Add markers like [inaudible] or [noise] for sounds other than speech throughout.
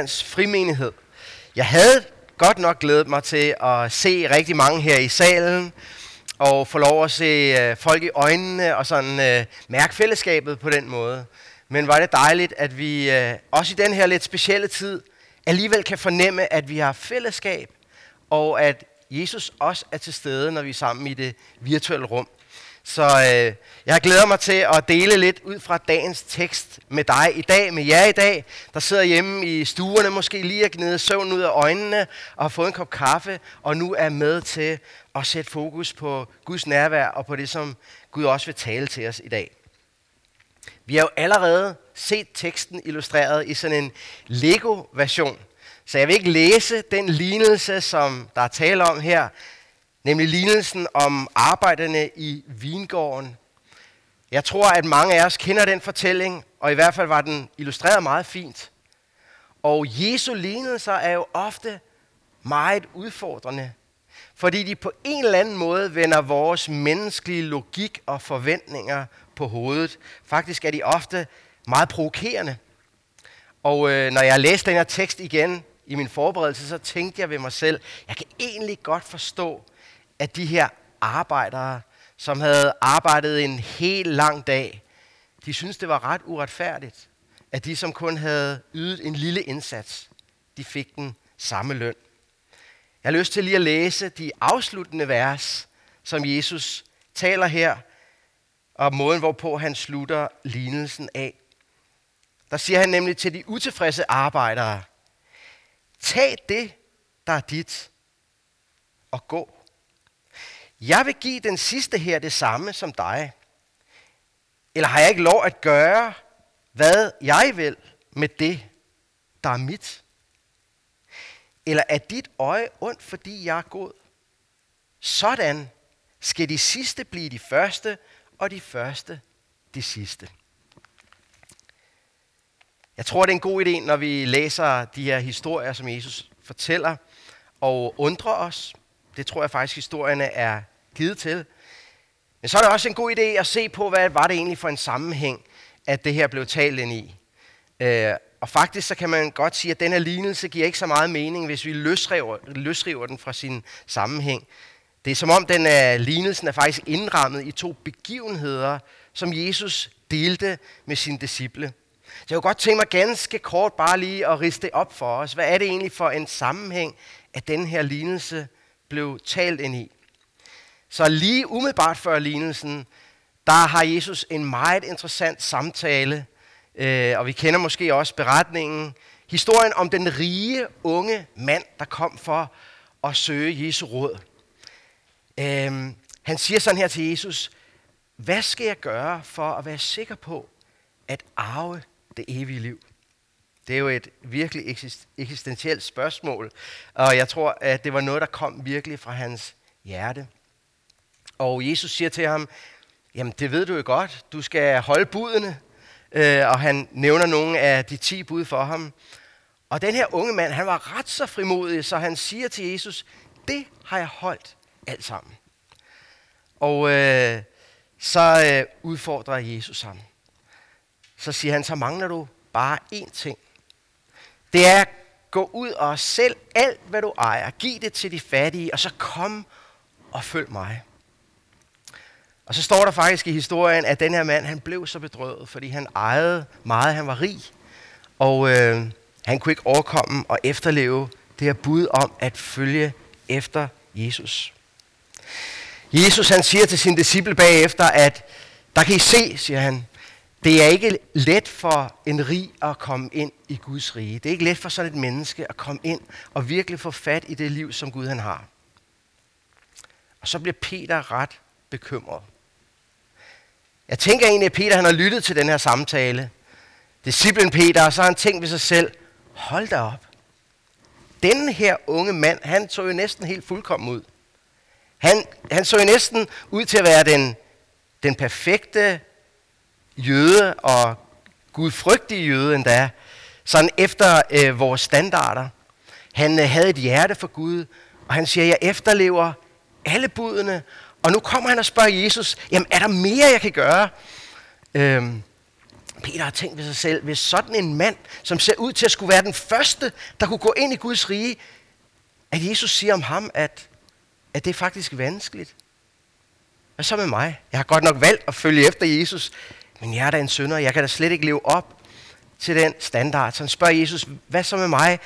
Hans frimenighed. Jeg havde godt nok glædet mig til at se rigtig mange her i salen, og få lov at se øh, folk i øjnene og sådan øh, mærke fællesskabet på den måde. Men var det dejligt, at vi øh, også i den her lidt specielle tid alligevel kan fornemme, at vi har fællesskab, og at Jesus også er til stede, når vi er sammen i det virtuelle rum. Så øh, jeg glæder mig til at dele lidt ud fra dagens tekst med dig i dag, med jer i dag, der sidder hjemme i stuerne, måske lige er gnedet søvn ud af øjnene og har fået en kop kaffe, og nu er med til at sætte fokus på Guds nærvær og på det, som Gud også vil tale til os i dag. Vi har jo allerede set teksten illustreret i sådan en Lego-version, så jeg vil ikke læse den lignelse, som der er tale om her, nemlig lignelsen om arbejderne i vingården. Jeg tror, at mange af os kender den fortælling, og i hvert fald var den illustreret meget fint. Og Jesu lignelser er jo ofte meget udfordrende, fordi de på en eller anden måde vender vores menneskelige logik og forventninger på hovedet. Faktisk er de ofte meget provokerende. Og øh, når jeg læste den her tekst igen i min forberedelse, så tænkte jeg ved mig selv, jeg kan egentlig godt forstå, at de her arbejdere, som havde arbejdet en helt lang dag, de syntes, det var ret uretfærdigt, at de, som kun havde ydet en lille indsats, de fik den samme løn. Jeg har lyst til lige at læse de afsluttende vers, som Jesus taler her, og måden, hvorpå han slutter lignelsen af. Der siger han nemlig til de utilfredse arbejdere, tag det, der er dit, og gå. Jeg vil give den sidste her det samme som dig. Eller har jeg ikke lov at gøre, hvad jeg vil med det, der er mit? Eller er dit øje ondt, fordi jeg er god? Sådan skal de sidste blive de første, og de første de sidste. Jeg tror, det er en god idé, når vi læser de her historier, som Jesus fortæller, og undrer os. Det tror jeg faktisk, historierne er givet til. Men så er det også en god idé at se på, hvad var det egentlig for en sammenhæng, at det her blev talt ind i. Øh, og faktisk så kan man godt sige, at den her lignelse giver ikke så meget mening, hvis vi løsriver, løsriver den fra sin sammenhæng. Det er som om, den er, lignelsen er faktisk indrammet i to begivenheder, som Jesus delte med sine disciple. Så jeg kunne godt tænke mig ganske kort bare lige at riste op for os. Hvad er det egentlig for en sammenhæng, at den her lignelse blev talt ind i? Så lige umiddelbart før lignelsen, der har Jesus en meget interessant samtale, øh, og vi kender måske også beretningen, historien om den rige unge mand, der kom for at søge Jesu råd. Øh, han siger sådan her til Jesus, hvad skal jeg gøre for at være sikker på at arve det evige liv? Det er jo et virkelig eksistentielt spørgsmål, og jeg tror, at det var noget, der kom virkelig fra hans hjerte. Og Jesus siger til ham, jamen det ved du jo godt, du skal holde budene. Øh, og han nævner nogle af de ti bud for ham. Og den her unge mand, han var ret så frimodig, så han siger til Jesus, det har jeg holdt alt sammen. Og øh, så øh, udfordrer Jesus ham. Så siger han, så mangler du bare én ting. Det er, gå ud og sælg alt, hvad du ejer. Giv det til de fattige, og så kom og følg mig. Og så står der faktisk i historien, at den her mand, han blev så bedrøvet, fordi han ejede meget, han var rig. Og øh, han kunne ikke overkomme og efterleve det her bud om at følge efter Jesus. Jesus han siger til sine disciple bagefter, at der kan I se, siger han, det er ikke let for en rig at komme ind i Guds rige. Det er ikke let for sådan et menneske at komme ind og virkelig få fat i det liv, som Gud han har. Og så bliver Peter ret bekymret. Jeg tænker egentlig, at Peter han har lyttet til den her samtale. Disciplen Peter, og så har han tænkt ved sig selv, hold da op. Den her unge mand, han så jo næsten helt fuldkommen ud. Han, han så jo næsten ud til at være den, den perfekte jøde og gudfrygtige jøde endda. Sådan efter øh, vores standarder. Han øh, havde et hjerte for Gud, og han siger, jeg efterlever alle budene, og nu kommer han og spørger Jesus, jamen er der mere, jeg kan gøre? Øhm, Peter har tænkt ved sig selv, hvis sådan en mand, som ser ud til at skulle være den første, der kunne gå ind i Guds rige, at Jesus siger om ham, at, at det er faktisk vanskeligt. Hvad så med mig? Jeg har godt nok valgt at følge efter Jesus, men jeg er da en synder. Jeg kan da slet ikke leve op til den standard. Så han spørger Jesus, hvad så med mig?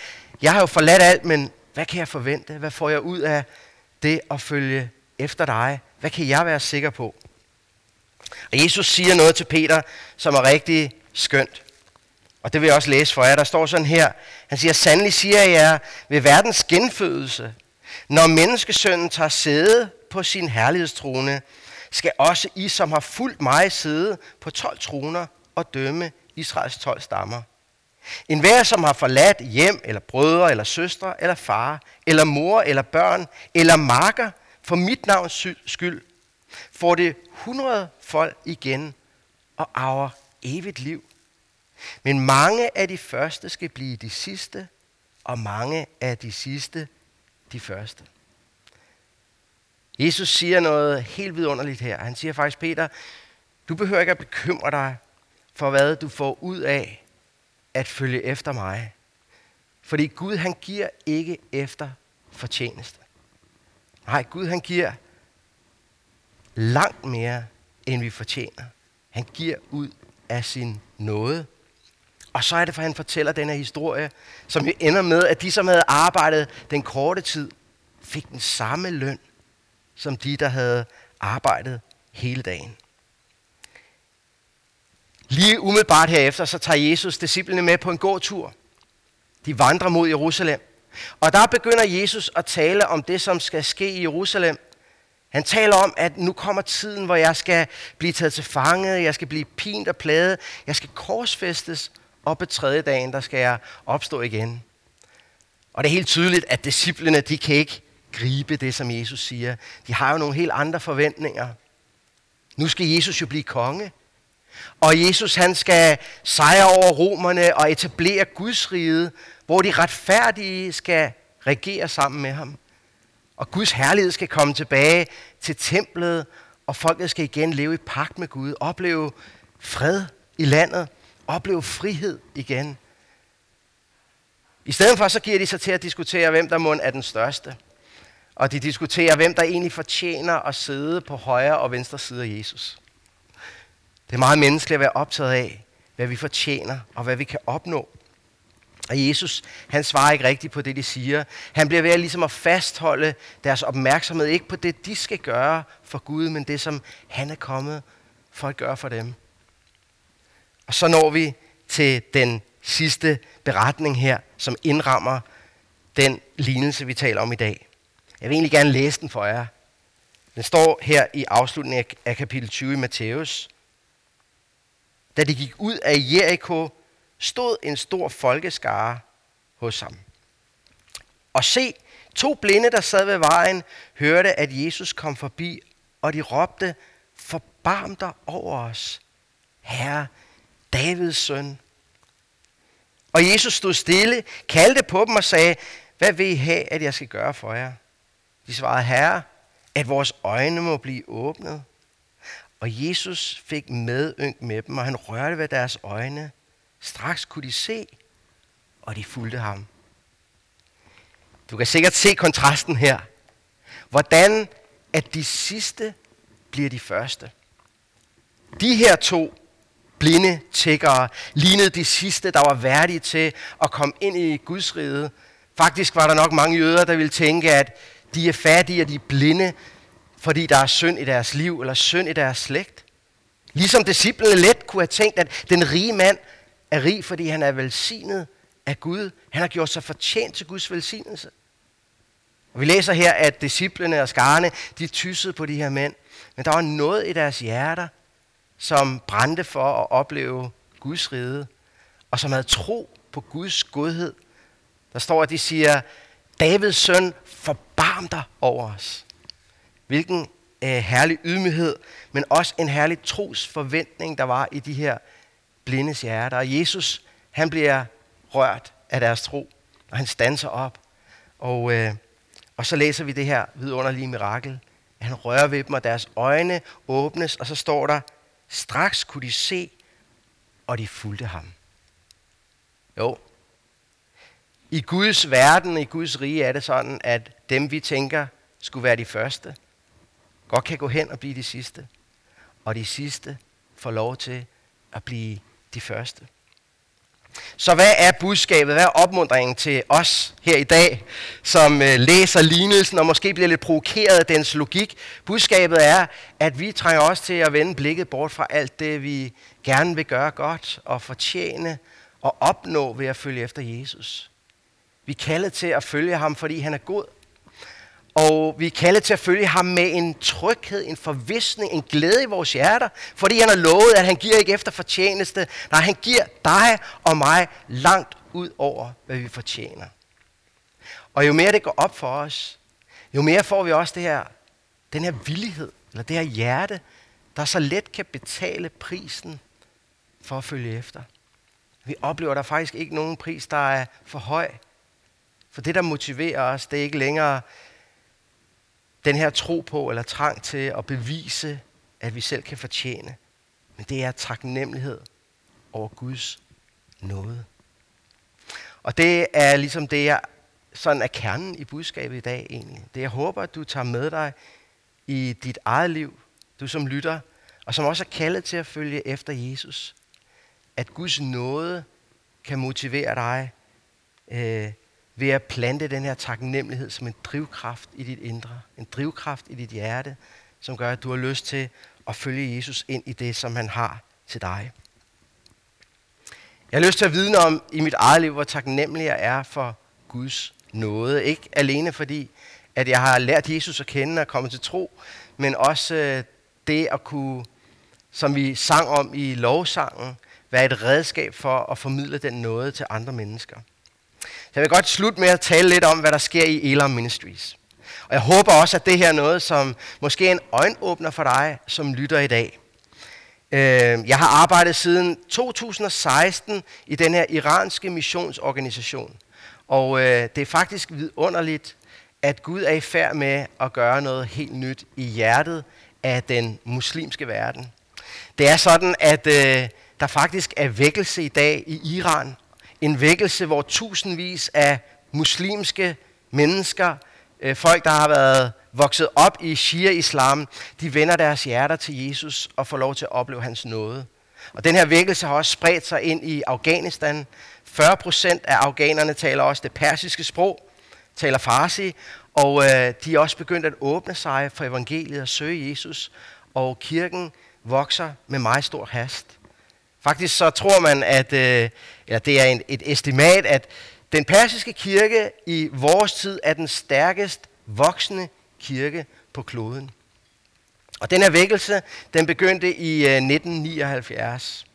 Jeg har jo forladt alt, men hvad kan jeg forvente? Hvad får jeg ud af det at følge efter dig? Hvad kan jeg være sikker på? Og Jesus siger noget til Peter, som er rigtig skønt. Og det vil jeg også læse for jer. Der står sådan her. Han siger, sandelig siger jeg jer, ved verdens genfødelse, når menneskesønnen tager sæde på sin herlighedstrone, skal også I, som har fulgt mig, sidde på 12 troner og dømme Israels 12 stammer. En hver, som har forladt hjem, eller brødre, eller søstre, eller far, eller mor, eller børn, eller marker, for mit navns skyld, får det hundrede folk igen og arver evigt liv. Men mange af de første skal blive de sidste, og mange af de sidste de første. Jesus siger noget helt vidunderligt her. Han siger faktisk, Peter, du behøver ikke at bekymre dig for, hvad du får ud af at følge efter mig. Fordi Gud, han giver ikke efter fortjeneste. Nej, Gud, han giver langt mere, end vi fortjener. Han giver ud af sin nåde. Og så er det, for han fortæller den her historie, som jo ender med, at de, som havde arbejdet den korte tid, fik den samme løn, som de, der havde arbejdet hele dagen. Lige umiddelbart herefter, så tager Jesus disciplene med på en gåtur. De vandrer mod Jerusalem. Og der begynder Jesus at tale om det, som skal ske i Jerusalem. Han taler om, at nu kommer tiden, hvor jeg skal blive taget til fange, jeg skal blive pint og plaget, jeg skal korsfæstes, og på tredje dagen, der skal jeg opstå igen. Og det er helt tydeligt, at disciplene, de kan ikke gribe det, som Jesus siger. De har jo nogle helt andre forventninger. Nu skal Jesus jo blive konge. Og Jesus han skal sejre over romerne og etablere Guds rige, hvor de retfærdige skal regere sammen med ham. Og Guds herlighed skal komme tilbage til templet, og folket skal igen leve i pagt med Gud, opleve fred i landet, opleve frihed igen. I stedet for så giver de sig til at diskutere, hvem der mund er den største. Og de diskuterer, hvem der egentlig fortjener at sidde på højre og venstre side af Jesus. Det er meget menneskeligt at være optaget af, hvad vi fortjener og hvad vi kan opnå. Og Jesus, han svarer ikke rigtigt på det, de siger. Han bliver ved ligesom at fastholde deres opmærksomhed, ikke på det, de skal gøre for Gud, men det, som han er kommet for at gøre for dem. Og så når vi til den sidste beretning her, som indrammer den lignelse, vi taler om i dag. Jeg vil egentlig gerne læse den for jer. Den står her i afslutningen af kapitel 20 i Matthæus. Da de gik ud af Jericho, stod en stor folkeskare hos ham. Og se, to blinde, der sad ved vejen, hørte, at Jesus kom forbi, og de råbte, forbarm dig over os, Herre, Davids søn. Og Jesus stod stille, kaldte på dem og sagde, hvad vil I have, at jeg skal gøre for jer? De svarede, Herre, at vores øjne må blive åbnet. Og Jesus fik medynk med dem, og han rørte ved deres øjne. Straks kunne de se, og de fulgte ham. Du kan sikkert se kontrasten her. Hvordan at de sidste bliver de første. De her to blinde tiggere lignede de sidste, der var værdige til at komme ind i Guds rige. Faktisk var der nok mange jøder, der ville tænke, at de er fattige og de er blinde, fordi der er synd i deres liv eller synd i deres slægt. Ligesom disciplene let kunne have tænkt, at den rige mand er rig, fordi han er velsignet af Gud. Han har gjort sig fortjent til Guds velsignelse. Og vi læser her, at disciplene og skarne, de tyssede på de her mænd. Men der var noget i deres hjerter, som brændte for at opleve Guds rige, og som havde tro på Guds godhed. Der står, at de siger, Davids søn, forbarm dig over os. Hvilken øh, herlig ydmyghed, men også en herlig trosforventning, der var i de her blindes hjerter. Og Jesus, han bliver rørt af deres tro, og han standser op. Og, øh, og så læser vi det her vidunderlige mirakel. Han rører ved dem, og deres øjne åbnes, og så står der, straks kunne de se, og de fulgte ham. Jo. I Guds verden, i Guds rige er det sådan, at dem vi tænker skulle være de første, godt kan gå hen og blive de sidste. Og de sidste får lov til at blive de første. Så hvad er budskabet, hvad er opmundringen til os her i dag, som øh, læser lignelsen og måske bliver lidt provokeret af dens logik? Budskabet er, at vi trænger os til at vende blikket bort fra alt det, vi gerne vil gøre godt og fortjene og opnå ved at følge efter Jesus. Vi er kaldet til at følge ham, fordi han er god. Og vi er kaldet til at følge ham med en tryghed, en forvisning, en glæde i vores hjerter, fordi han har lovet, at han giver ikke efter fortjeneste. Nej, han giver dig og mig langt ud over, hvad vi fortjener. Og jo mere det går op for os, jo mere får vi også det her, den her villighed, eller det her hjerte, der så let kan betale prisen for at følge efter. Vi oplever, at der faktisk ikke nogen pris, der er for høj. For det, der motiverer os, det er ikke længere den her tro på eller trang til at bevise, at vi selv kan fortjene. Men det er taknemmelighed over Guds nåde. Og det er ligesom det, jeg sådan er kernen i budskabet i dag egentlig. Det jeg håber, at du tager med dig i dit eget liv, du som lytter, og som også er kaldet til at følge efter Jesus. At Guds nåde kan motivere dig øh, ved at plante den her taknemmelighed som en drivkraft i dit indre, en drivkraft i dit hjerte, som gør, at du har lyst til at følge Jesus ind i det, som han har til dig. Jeg har lyst til at vidne om i mit eget liv, hvor taknemmelig jeg er for Guds nåde. Ikke alene fordi, at jeg har lært Jesus at kende og komme til tro, men også øh, det at kunne, som vi sang om i lovsangen, være et redskab for at formidle den nåde til andre mennesker. Så jeg vil godt slutte med at tale lidt om, hvad der sker i Elam Ministries. Og jeg håber også, at det her er noget, som måske er en øjenåbner for dig, som lytter i dag. Øh, jeg har arbejdet siden 2016 i den her iranske missionsorganisation. Og øh, det er faktisk vidunderligt, at Gud er i færd med at gøre noget helt nyt i hjertet af den muslimske verden. Det er sådan, at øh, der faktisk er vækkelse i dag i Iran en vækkelse, hvor tusindvis af muslimske mennesker, øh, folk, der har været vokset op i Shia-islam, de vender deres hjerter til Jesus og får lov til at opleve hans nåde. Og den her vækkelse har også spredt sig ind i Afghanistan. 40 procent af afghanerne taler også det persiske sprog, taler farsi, og øh, de er også begyndt at åbne sig for evangeliet og søge Jesus, og kirken vokser med meget stor hast. Faktisk så tror man, at øh, eller det er en, et estimat, at den persiske kirke i vores tid er den stærkest voksende kirke på kloden. Og den her vækkelse, den begyndte i øh, 1979.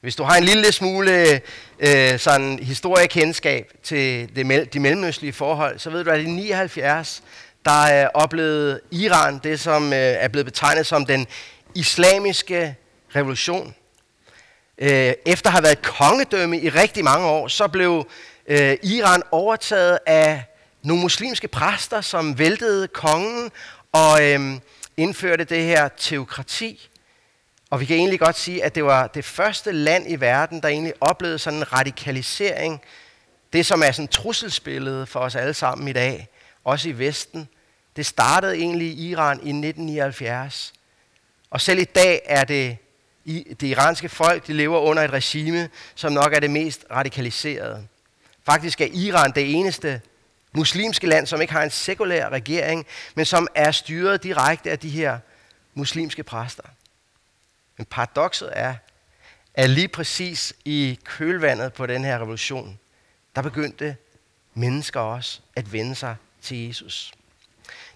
Hvis du har en lille smule øh, sådan historiekendskab til det, de mellemøstlige forhold, så ved du, at i 79, der øh, oplevede Iran det, som øh, er blevet betegnet som den islamiske revolution. Øh, efter at have været kongedømme i rigtig mange år, så blev øh, Iran overtaget af nogle muslimske præster, som væltede kongen og øh, indførte det her teokrati. Og vi kan egentlig godt sige, at det var det første land i verden, der egentlig oplevede sådan en radikalisering. Det, som er sådan trusselsbillede for os alle sammen i dag, også i Vesten. Det startede egentlig i Iran i 1979. Og selv i dag er det i det iranske folk de lever under et regime, som nok er det mest radikaliserede. Faktisk er Iran det eneste muslimske land, som ikke har en sekulær regering, men som er styret direkte af de her muslimske præster. Men paradokset er, at lige præcis i kølvandet på den her revolution, der begyndte mennesker også at vende sig til Jesus.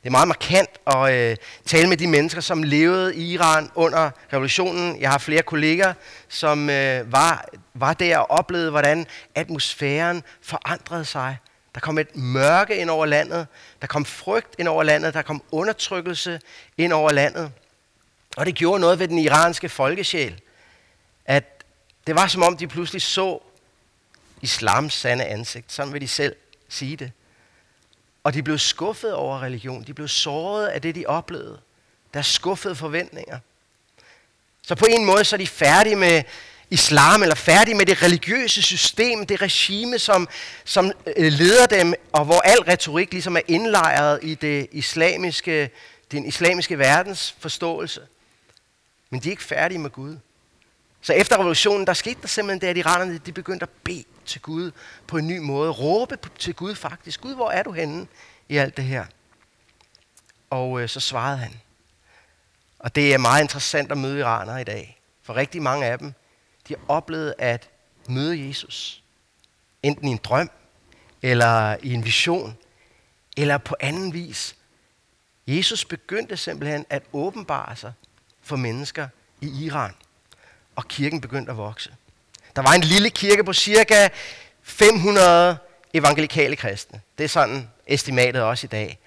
Det er meget markant at øh, tale med de mennesker, som levede i Iran under revolutionen. Jeg har flere kolleger, som øh, var, var der og oplevede, hvordan atmosfæren forandrede sig. Der kom et mørke ind over landet. Der kom frygt ind over landet. Der kom undertrykkelse ind over landet. Og det gjorde noget ved den iranske folkesjæl. At det var som om, de pludselig så islams sande ansigt. Sådan vil de selv sige det. Og de blev skuffet over religion. De blev såret af det, de oplevede. Der skuffede forventninger. Så på en måde så er de færdige med islam, eller færdige med det religiøse system, det regime, som, som øh, leder dem, og hvor al retorik ligesom er indlejret i det islamiske, den islamiske verdens forståelse. Men de er ikke færdige med Gud. Så efter revolutionen, der skete der simpelthen det, at iranerne de begyndte at bede til Gud på en ny måde. Råbe til Gud faktisk. Gud, hvor er du henne i alt det her? Og øh, så svarede han. Og det er meget interessant at møde iranere i dag. For rigtig mange af dem, de har oplevet at møde Jesus. Enten i en drøm, eller i en vision, eller på anden vis. Jesus begyndte simpelthen at åbenbare sig for mennesker i Iran. Og kirken begyndte at vokse. Der var en lille kirke på cirka 500 evangelikale kristne. Det er sådan estimatet også i dag.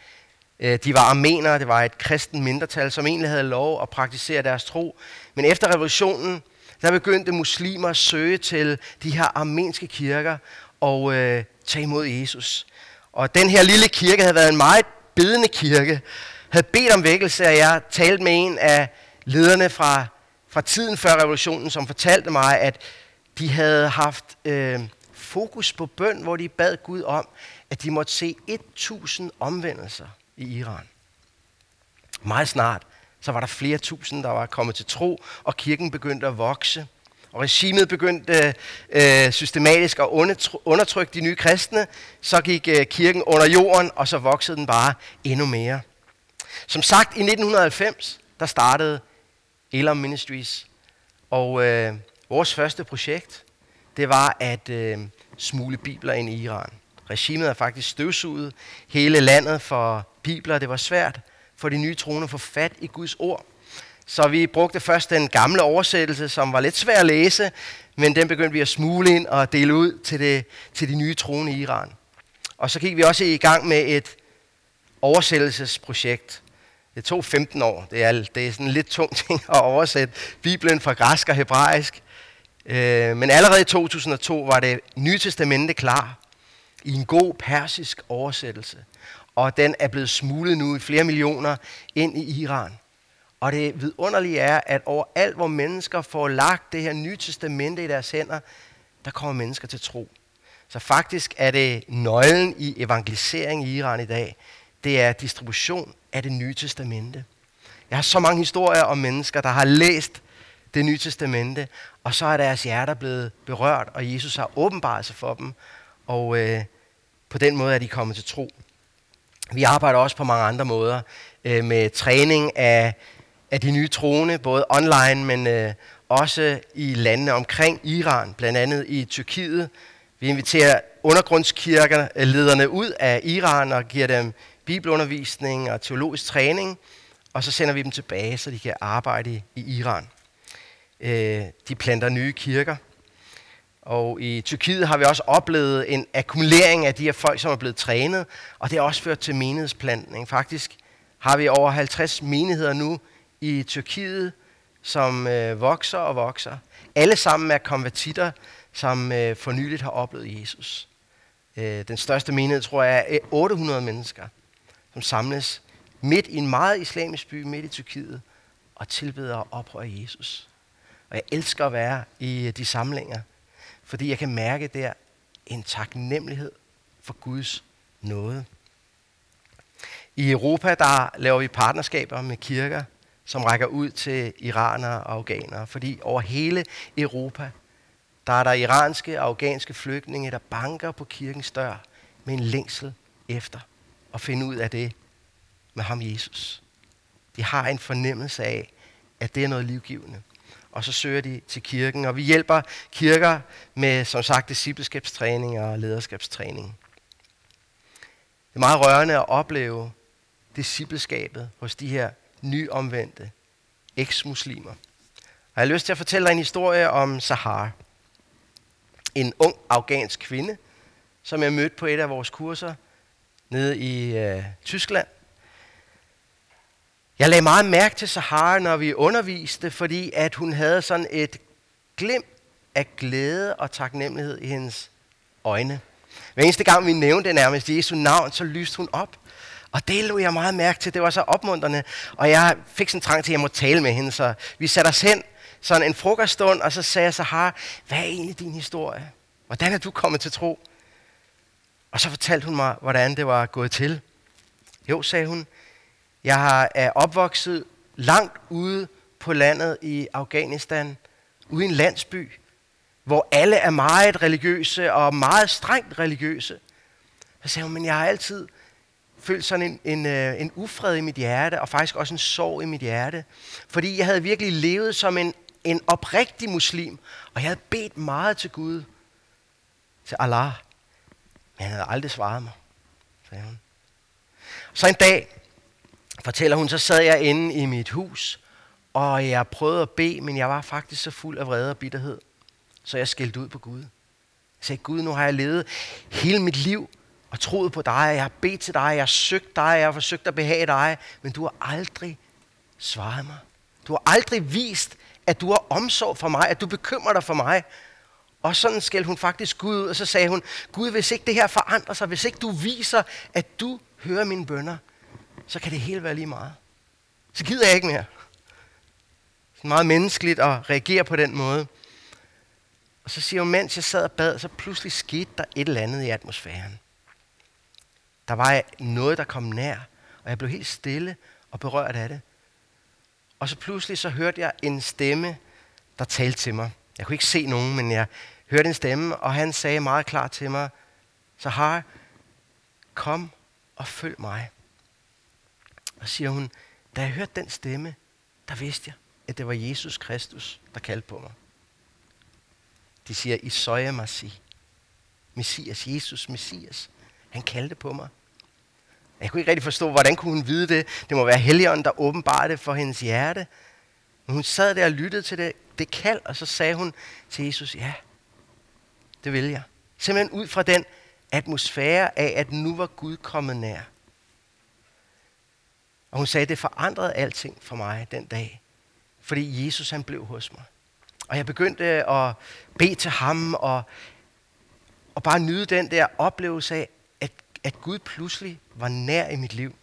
Øh, de var armenere, det var et kristen mindretal, som egentlig havde lov at praktisere deres tro. Men efter revolutionen, der begyndte muslimer at søge til de her armenske kirker og øh, tage imod Jesus. Og den her lille kirke havde været en meget bedende kirke, havde bedt om vækkelse, og jeg talte med en af lederne fra, fra tiden før revolutionen, som fortalte mig, at de havde haft øh, fokus på bøn, hvor de bad Gud om, at de måtte se 1000 omvendelser i Iran. Meget snart, så var der flere tusind, der var kommet til tro, og kirken begyndte at vokse. Og regimet begyndte øh, systematisk at undertrykke de nye kristne. Så gik øh, kirken under jorden, og så voksede den bare endnu mere. Som sagt, i 1990, der startede Elam Ministries. Og øh, vores første projekt, det var at øh, smule bibler ind i Iran. Regimet har faktisk støvsuget hele landet for bibler. Det var svært for de nye troende at få fat i Guds ord. Så vi brugte først den gamle oversættelse, som var lidt svær at læse, men den begyndte vi at smule ind og dele ud til, det, til de nye troende i Iran. Og så gik vi også i gang med et oversættelsesprojekt. Det tog 15 år. Det er, det er sådan en lidt tung [laughs] ting at oversætte Bibelen fra græsk og hebraisk. Øh, men allerede i 2002 var det Nye Testamente klar i en god persisk oversættelse. Og den er blevet smuglet nu i flere millioner ind i Iran. Og det vidunderlige er, at overalt, hvor mennesker får lagt det her nye testamente i deres hænder, der kommer mennesker til tro. Så faktisk er det nøglen i evangelisering i Iran i dag. Det er distribution af det nye testamente. Jeg har så mange historier om mennesker, der har læst det nye testamente, og så er deres hjerter blevet berørt, og Jesus har åbenbaret sig for dem, og øh, på den måde er de kommet til tro. Vi arbejder også på mange andre måder øh, med træning af, af de nye troende, både online, men øh, også i landene omkring Iran, blandt andet i Tyrkiet. Vi inviterer undergrundskirkerlederne ud af Iran og giver dem bibelundervisning og teologisk træning, og så sender vi dem tilbage, så de kan arbejde i Iran. Øh, de planter nye kirker. Og i Tyrkiet har vi også oplevet en akkumulering af de her folk, som er blevet trænet, og det har også ført til menighedsplantning. Faktisk har vi over 50 menigheder nu i Tyrkiet, som øh, vokser og vokser. Alle sammen er konvertitter, som øh, for nyligt har oplevet Jesus. Øh, den største menighed, tror jeg, er øh, 800 mennesker, som samles midt i en meget islamisk by, midt i Tyrkiet, og tilbeder og oprører Jesus. Og jeg elsker at være i øh, de samlinger, fordi jeg kan mærke der en taknemmelighed for Guds nåde. I Europa der laver vi partnerskaber med kirker, som rækker ud til iranere og afghanere, fordi over hele Europa, der er der iranske og afghanske flygtninge, der banker på kirkens dør med en længsel efter at finde ud af det med ham Jesus. De har en fornemmelse af, at det er noget livgivende og så søger de til kirken. Og vi hjælper kirker med, som sagt, discipleskabstræning og lederskabstræning. Det er meget rørende at opleve discipleskabet hos de her nyomvendte eksmuslimer. Og jeg har lyst til at fortælle dig en historie om Sahar. En ung afghansk kvinde, som jeg mødte på et af vores kurser nede i øh, Tyskland – jeg lagde meget mærke til Sahara, når vi underviste, fordi at hun havde sådan et glimt af glæde og taknemmelighed i hendes øjne. Hver eneste gang vi nævnte nærmest Jesu navn, så lyste hun op. Og det lå jeg meget mærke til. Det var så opmuntrende. Og jeg fik sådan en trang til, at jeg måtte tale med hende. Så vi satte os hen sådan en frokoststund, og så sagde jeg Sahara, hvad er egentlig din historie? Hvordan er du kommet til tro? Og så fortalte hun mig, hvordan det var gået til. Jo, sagde hun, jeg er opvokset langt ude på landet i Afghanistan, ude i en landsby, hvor alle er meget religiøse og meget strengt religiøse. Så sagde hun, men jeg har altid følt sådan en, en, øh, en ufred i mit hjerte, og faktisk også en sorg i mit hjerte. Fordi jeg havde virkelig levet som en, en oprigtig muslim, og jeg havde bedt meget til Gud, til Allah. Men han havde aldrig svaret mig, sagde hun. Så en dag, fortæller hun, så sad jeg inde i mit hus, og jeg prøvede at bede, men jeg var faktisk så fuld af vrede og bitterhed, så jeg skældte ud på Gud. Jeg sagde, Gud, nu har jeg levet hele mit liv og troet på dig, jeg har bedt til dig, jeg har søgt dig, jeg har forsøgt at behage dig, men du har aldrig svaret mig. Du har aldrig vist, at du har omsorg for mig, at du bekymrer dig for mig. Og sådan skældte hun faktisk Gud ud, og så sagde hun, Gud, hvis ikke det her forandrer sig, hvis ikke du viser, at du hører mine bønder, så kan det hele være lige meget. Så gider jeg ikke mere. Det er meget menneskeligt at reagere på den måde. Og så siger hun, mens jeg sad og bad, så pludselig skete der et eller andet i atmosfæren. Der var noget, der kom nær, og jeg blev helt stille og berørt af det. Og så pludselig så hørte jeg en stemme, der talte til mig. Jeg kunne ikke se nogen, men jeg hørte en stemme, og han sagde meget klart til mig, så har kom og følg mig. Og siger hun, da jeg hørte den stemme, der vidste jeg, at det var Jesus Kristus, der kaldte på mig. De siger, I søjer mig sig. Messias, Jesus, Messias. Han kaldte på mig. Jeg kunne ikke rigtig forstå, hvordan kunne hun vide det. Det må være Helligånden, der åbenbarede det for hendes hjerte. Men hun sad der og lyttede til det, det kald, og så sagde hun til Jesus, ja, det vil jeg. Simpelthen ud fra den atmosfære af, at nu var Gud kommet nær. Og hun sagde, det forandrede alting for mig den dag. Fordi Jesus han blev hos mig. Og jeg begyndte at bede til ham og, og bare nyde den der oplevelse af, at, at Gud pludselig var nær i mit liv.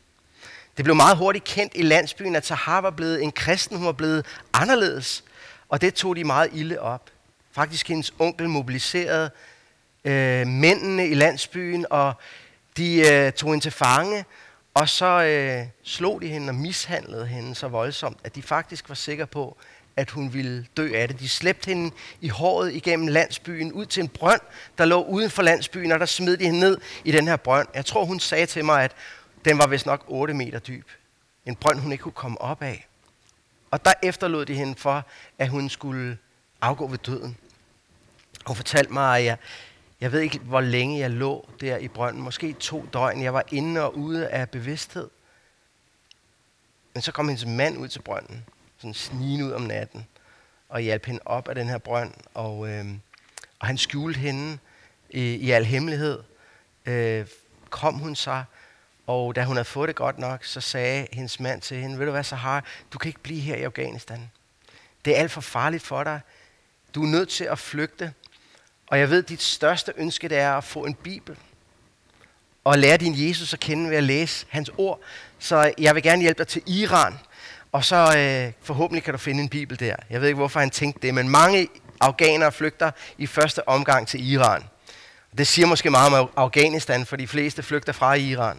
Det blev meget hurtigt kendt i landsbyen, at Tahar var blevet en kristen, hun var blevet anderledes. Og det tog de meget ilde op. Faktisk hendes onkel mobiliserede øh, mændene i landsbyen, og de øh, tog hende til fange, og så øh, slog de hende og mishandlede hende så voldsomt, at de faktisk var sikre på, at hun ville dø af det. De slæbte hende i håret igennem landsbyen ud til en brønd, der lå uden for landsbyen, og der smed de hende ned i den her brønd. Jeg tror, hun sagde til mig, at den var vist nok 8 meter dyb. En brønd, hun ikke kunne komme op af. Og der efterlod de hende for, at hun skulle afgå ved døden. Hun fortalte mig, at jeg, jeg ved ikke, hvor længe jeg lå der i brønden. Måske to døgn. Jeg var inde og ude af bevidsthed. Men så kom hendes mand ud til brønden, sådan snigende ud om natten, og hjalp hende op af den her brønd. Og, øh, og han skjulte hende i, i al hemmelighed. Øh, kom hun så, og da hun havde fået det godt nok, så sagde hendes mand til hende, ved du hvad, Sahara, du kan ikke blive her i Afghanistan. Det er alt for farligt for dig. Du er nødt til at flygte. Og jeg ved, at dit største ønske det er at få en bibel. Og lære din Jesus at kende ved at læse hans ord. Så jeg vil gerne hjælpe dig til Iran. Og så øh, forhåbentlig kan du finde en bibel der. Jeg ved ikke, hvorfor han tænkte det, men mange afghanere flygter i første omgang til Iran. Det siger måske meget om Afghanistan, for de fleste flygter fra Iran.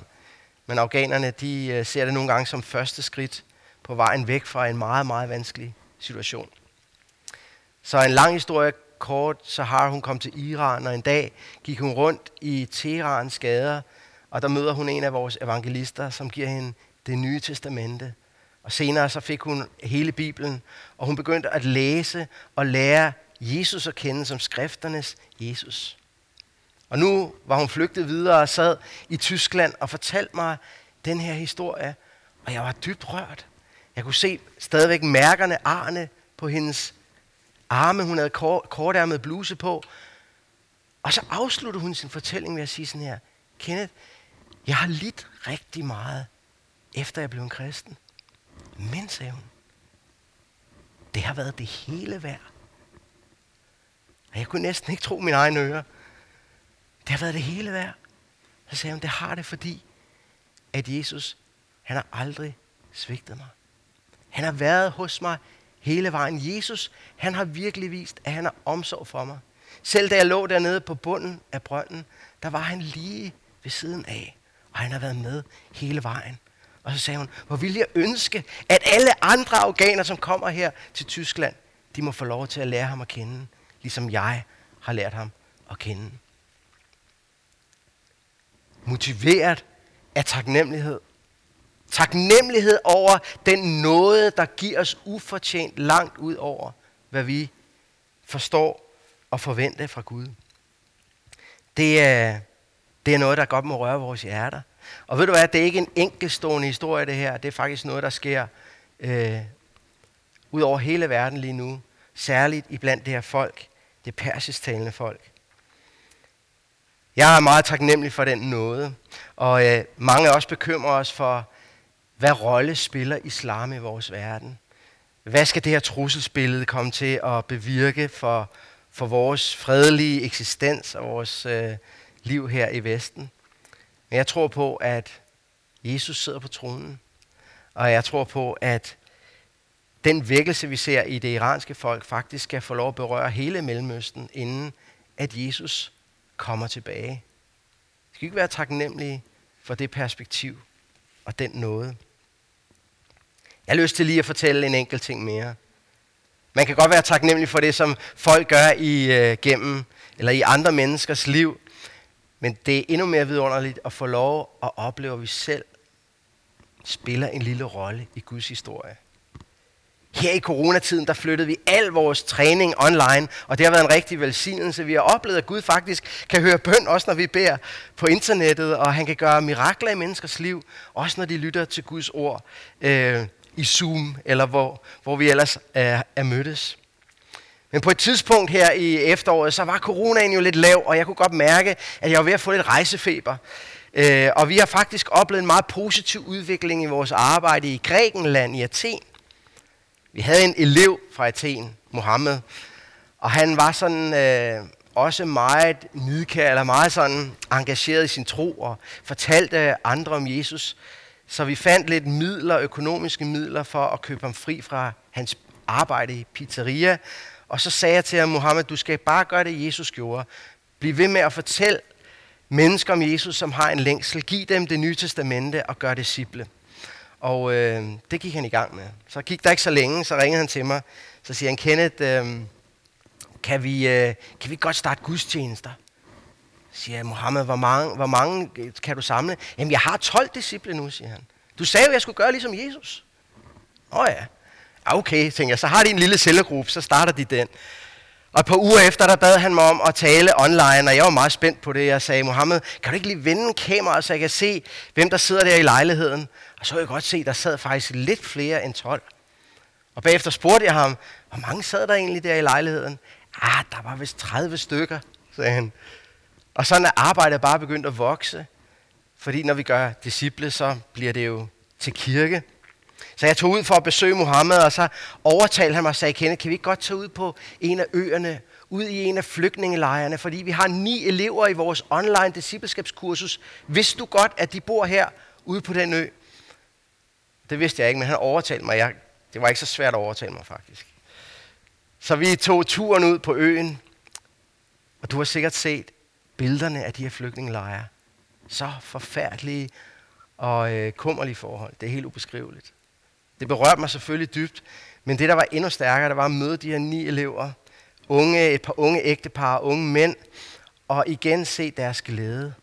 Men afghanerne, de øh, ser det nogle gange som første skridt på vejen væk fra en meget, meget vanskelig situation. Så en lang historie kort, Sahar, hun kom til Iran, og en dag gik hun rundt i Teherans gader, og der møder hun en af vores evangelister, som giver hende det nye testamente. Og senere så fik hun hele Bibelen, og hun begyndte at læse og lære Jesus at kende som skrifternes Jesus. Og nu var hun flygtet videre og sad i Tyskland og fortalte mig den her historie, og jeg var dybt rørt. Jeg kunne se stadigvæk mærkerne, arne på hendes arme. Hun havde kort, kortærmet bluse på. Og så afslutter hun sin fortælling ved at sige sådan her, Kenneth, jeg har lidt rigtig meget, efter jeg blev en kristen. Men, sagde hun, det har været det hele værd. Og jeg kunne næsten ikke tro mine egne ører. Det har været det hele værd. Så sagde hun, det har det, fordi at Jesus, han har aldrig svigtet mig. Han har været hos mig hele vejen. Jesus, han har virkelig vist, at han har omsorg for mig. Selv da jeg lå dernede på bunden af brønden, der var han lige ved siden af. Og han har været med hele vejen. Og så sagde hun, hvor vil jeg ønske, at alle andre afghaner, som kommer her til Tyskland, de må få lov til at lære ham at kende, ligesom jeg har lært ham at kende. Motiveret af taknemmelighed. Taknemmelighed over den nåde, der giver os ufortjent langt ud over, hvad vi forstår og forventer fra Gud. Det er, det er noget, der godt må røre vores hjerter. Og ved du hvad, det er ikke en enkeltstående historie det her. Det er faktisk noget, der sker øh, ud over hele verden lige nu. Særligt iblandt det her folk, det persistalende folk. Jeg er meget taknemmelig for den nåde, og øh, mange af os bekymrer os for, hvad rolle spiller islam i vores verden? Hvad skal det her trusselsbillede komme til at bevirke for, for vores fredelige eksistens og vores øh, liv her i Vesten? Men jeg tror på, at Jesus sidder på tronen, og jeg tror på, at den vækkelse, vi ser i det iranske folk, faktisk skal få lov at berøre hele Mellemøsten, inden at Jesus kommer tilbage. Vi skal ikke være taknemmelige for det perspektiv og den nåde. Jeg har lyst til lige at fortælle en enkelt ting mere. Man kan godt være taknemmelig for det, som folk gør i øh, gennem eller i andre menneskers liv, men det er endnu mere vidunderligt at få lov at opleve, at vi selv spiller en lille rolle i Guds historie. Her i coronatiden, der flyttede vi al vores træning online, og det har været en rigtig velsignelse. Vi har oplevet, at Gud faktisk kan høre bøn, også når vi beder på internettet, og han kan gøre mirakler i menneskers liv, også når de lytter til Guds ord øh, i Zoom, eller hvor, hvor vi ellers er, er mødtes. Men på et tidspunkt her i efteråret, så var coronaen jo lidt lav, og jeg kunne godt mærke, at jeg var ved at få lidt rejsefeber. Øh, og vi har faktisk oplevet en meget positiv udvikling i vores arbejde i Grækenland, i Athen. Vi havde en elev fra Athen, Mohammed, og han var sådan øh, også meget nidkær, eller meget sådan engageret i sin tro, og fortalte andre om Jesus. Så vi fandt lidt midler, økonomiske midler, for at købe ham fri fra hans arbejde i pizzeria. Og så sagde jeg til ham, Mohammed, du skal bare gøre det, Jesus gjorde. Bliv ved med at fortælle mennesker om Jesus, som har en længsel. Giv dem det nye testamente og gør disciple. Og øh, det gik han i gang med. Så gik der ikke så længe, så ringede han til mig. Så siger han, Kenneth, øh, kan, vi, øh, kan vi godt starte gudstjenester? Siger jeg, Mohammed, hvor mange, hvor mange øh, kan du samle? Jamen, jeg har 12 disciple nu, siger han. Du sagde jo, jeg skulle gøre ligesom Jesus. Åh ja. Ah, okay, tænker jeg, så har de en lille cellegruppe, så starter de den. Og et par uger efter, der bad han mig om at tale online, og jeg var meget spændt på det. Jeg sagde, Mohammed, kan du ikke lige vende kameraet, så jeg kan se, hvem der sidder der i lejligheden? Og så kunne jeg godt se, der sad faktisk lidt flere end 12. Og bagefter spurgte jeg ham, hvor mange sad der egentlig der i lejligheden? Ah, der var vist 30 stykker, sagde han. Og sådan er arbejdet bare begyndt at vokse. Fordi når vi gør disciple, så bliver det jo til kirke. Så jeg tog ud for at besøge Mohammed, og så overtalte han mig og sagde, Kenneth, kan vi ikke godt tage ud på en af øerne, ud i en af flygtningelejrene, fordi vi har ni elever i vores online discipleskabskursus. Vidste du godt, at de bor her ude på den ø? Det vidste jeg ikke, men han overtalte mig. Jeg, det var ikke så svært at overtale mig faktisk. Så vi tog turen ud på øen, og du har sikkert set billederne af de her flygtningelejre. Så forfærdelige og øh, kummerlige forhold. Det er helt ubeskriveligt. Det berørte mig selvfølgelig dybt, men det, der var endnu stærkere, det var at møde de her ni elever, unge, et par unge ægtepar, unge mænd, og igen se deres glæde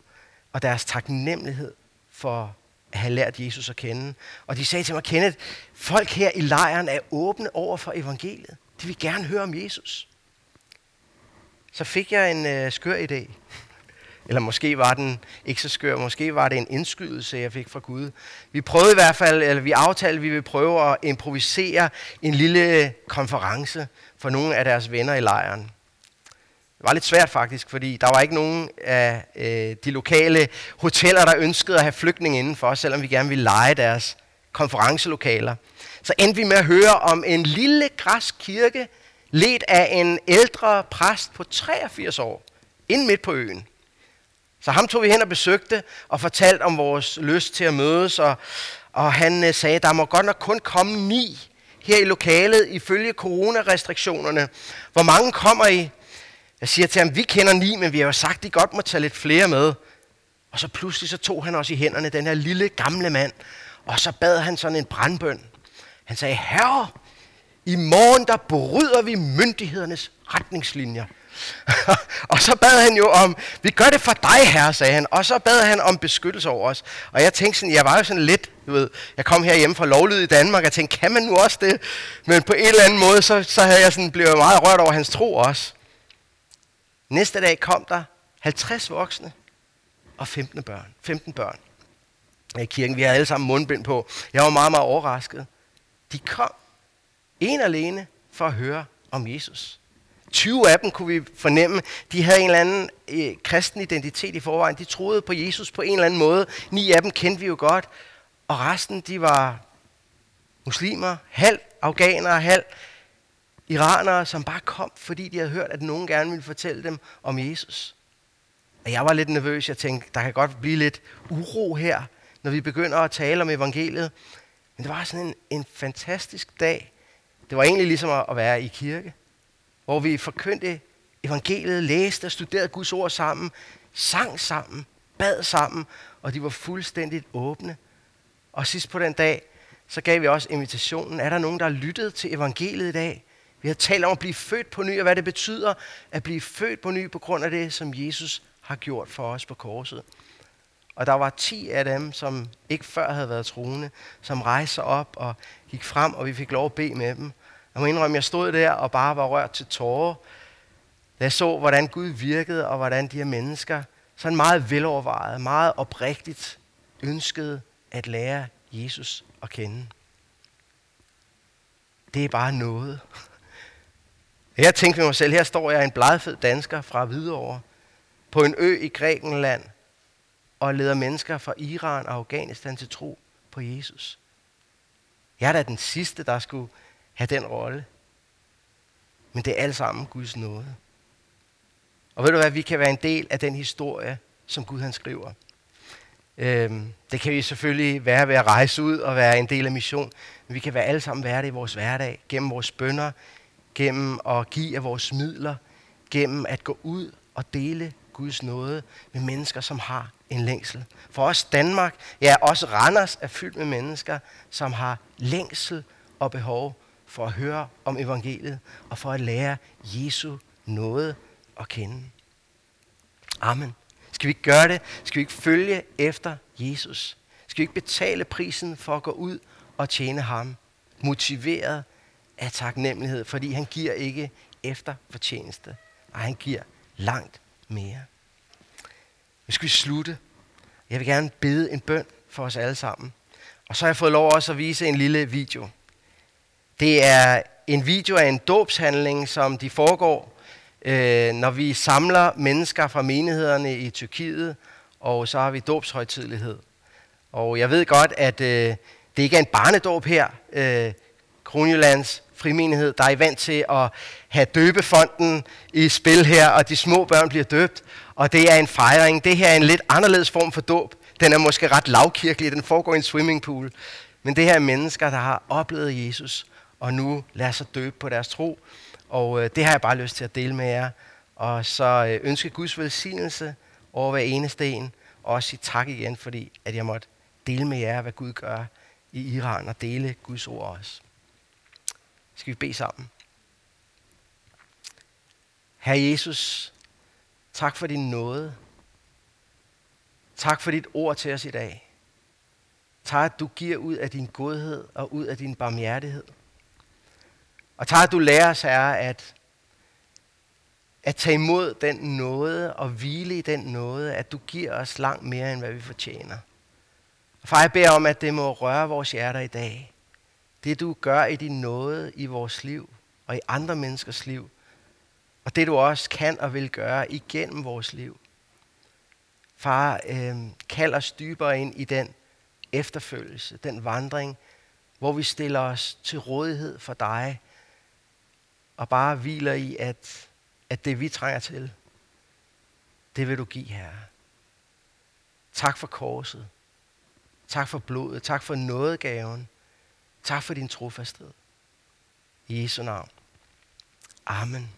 og deres taknemmelighed for at have lært Jesus at kende. Og de sagde til mig, Kenneth, folk her i lejren er åbne over for evangeliet. De vil gerne høre om Jesus. Så fik jeg en øh, skør idé. Eller måske var den ikke så skør, måske var det en indskydelse, jeg fik fra Gud. Vi prøvede i hvert fald, eller vi aftalte, at vi ville prøve at improvisere en lille konference for nogle af deres venner i lejren. Det var lidt svært faktisk, fordi der var ikke nogen af øh, de lokale hoteller, der ønskede at have flygtninge indenfor, selvom vi gerne ville lege deres konferencelokaler. Så endte vi med at høre om en lille græsk kirke, ledt af en ældre præst på 83 år, ind midt på øen. Så ham tog vi hen og besøgte og fortalte om vores lyst til at mødes, og, og han øh, sagde, der må godt nok kun komme ni her i lokalet ifølge coronarestriktionerne. Hvor mange kommer I? Jeg siger til ham, vi kender ni, men vi har jo sagt, at I godt må tage lidt flere med. Og så pludselig så tog han også i hænderne, den her lille gamle mand, og så bad han sådan en brandbøn. Han sagde, herre, i morgen der bryder vi myndighedernes retningslinjer. [laughs] og så bad han jo om, vi gør det for dig, herre, sagde han. Og så bad han om beskyttelse over os. Og jeg tænkte sådan, jeg var jo sådan lidt, du ved, jeg kom her hjem fra lovlyd i Danmark, og tænkte, kan man nu også det? Men på en eller anden måde, så, så havde jeg sådan, blevet meget rørt over hans tro også. Næste dag kom der 50 voksne og 15 børn. 15 børn i kirken. Vi havde alle sammen mundbind på. Jeg var meget, meget overrasket. De kom en alene for at høre om Jesus. 20 af dem kunne vi fornemme, de havde en eller anden øh, kristen identitet i forvejen. De troede på Jesus på en eller anden måde. Ni af dem kendte vi jo godt. Og resten, de var muslimer, halv afghanere, halv iranere, som bare kom, fordi de havde hørt, at nogen gerne ville fortælle dem om Jesus. Og jeg var lidt nervøs. Jeg tænkte, der kan godt blive lidt uro her, når vi begynder at tale om evangeliet. Men det var sådan en, en fantastisk dag. Det var egentlig ligesom at, at være i kirke hvor vi forkyndte evangeliet, læste og studerede Guds ord sammen, sang sammen, bad sammen, og de var fuldstændigt åbne. Og sidst på den dag, så gav vi også invitationen. Er der nogen, der har lyttet til evangeliet i dag? Vi har talt om at blive født på ny, og hvad det betyder at blive født på ny på grund af det, som Jesus har gjort for os på korset. Og der var ti af dem, som ikke før havde været troende, som rejste sig op og gik frem, og vi fik lov at bede med dem. Jeg må indrømme, jeg stod der og bare var rørt til tårer, da jeg så, hvordan Gud virkede, og hvordan de her mennesker, sådan meget velovervejet, meget oprigtigt, ønskede at lære Jesus at kende. Det er bare noget. Jeg tænkte med mig selv, her står jeg en blegfed dansker fra Hvidovre, på en ø i Grækenland, og leder mennesker fra Iran og Afghanistan til tro på Jesus. Jeg er da den sidste, der skulle have den rolle. Men det er alt sammen Guds nåde. Og ved du hvad, vi kan være en del af den historie, som Gud han skriver. Øhm, det kan vi selvfølgelig være ved at rejse ud og være en del af mission, men vi kan være alle sammen være det i vores hverdag, gennem vores bønder, gennem at give af vores midler, gennem at gå ud og dele Guds nåde med mennesker, som har en længsel. For os Danmark, ja også Randers er fyldt med mennesker, som har længsel og behov for at høre om evangeliet og for at lære Jesu noget at kende. Amen. Skal vi ikke gøre det? Skal vi ikke følge efter Jesus? Skal vi ikke betale prisen for at gå ud og tjene ham? Motiveret af taknemmelighed, fordi han giver ikke efter fortjeneste. Og han giver langt mere. Nu skal vi slutte. Jeg vil gerne bede en bøn for os alle sammen. Og så har jeg fået lov også at vise en lille video. Det er en video af en dåbshandling, som de foregår, øh, når vi samler mennesker fra menighederne i Tyrkiet, og så har vi dåbshøjtidlighed. Og jeg ved godt, at øh, det ikke er en barnedåb her. Øh, Kronjyllands frimenighed, der er i vant til at have døbefonden i spil her, og de små børn bliver døbt. Og det er en fejring. Det her er en lidt anderledes form for dåb. Den er måske ret lavkirkelig, den foregår i en swimmingpool. Men det her er mennesker, der har oplevet Jesus, og nu lader sig døbe på deres tro. Og øh, det har jeg bare lyst til at dele med jer. Og så øh, ønske Guds velsignelse over hver eneste en, og også sige tak igen, fordi at jeg måtte dele med jer, hvad Gud gør i Iran, og dele Guds ord også. Skal vi bede sammen? Herre Jesus, tak for din nåde. Tak for dit ord til os i dag. Tak, at du giver ud af din godhed og ud af din barmhjertighed. Og tak, at du lærer os, Herre, at, at tage imod den nåde og hvile i den nåde, at du giver os langt mere, end hvad vi fortjener. Og far, jeg beder om, at det må røre vores hjerter i dag. Det, du gør i din nåde i vores liv og i andre menneskers liv. Og det, du også kan og vil gøre igennem vores liv. Far, øh, kald os dybere ind i den efterfølgelse, den vandring, hvor vi stiller os til rådighed for dig, og bare hviler i, at, at det vi trænger til, det vil du give, Herre. Tak for korset. Tak for blodet. Tak for nådegaven. Tak for din trofasthed. I Jesu navn. Amen.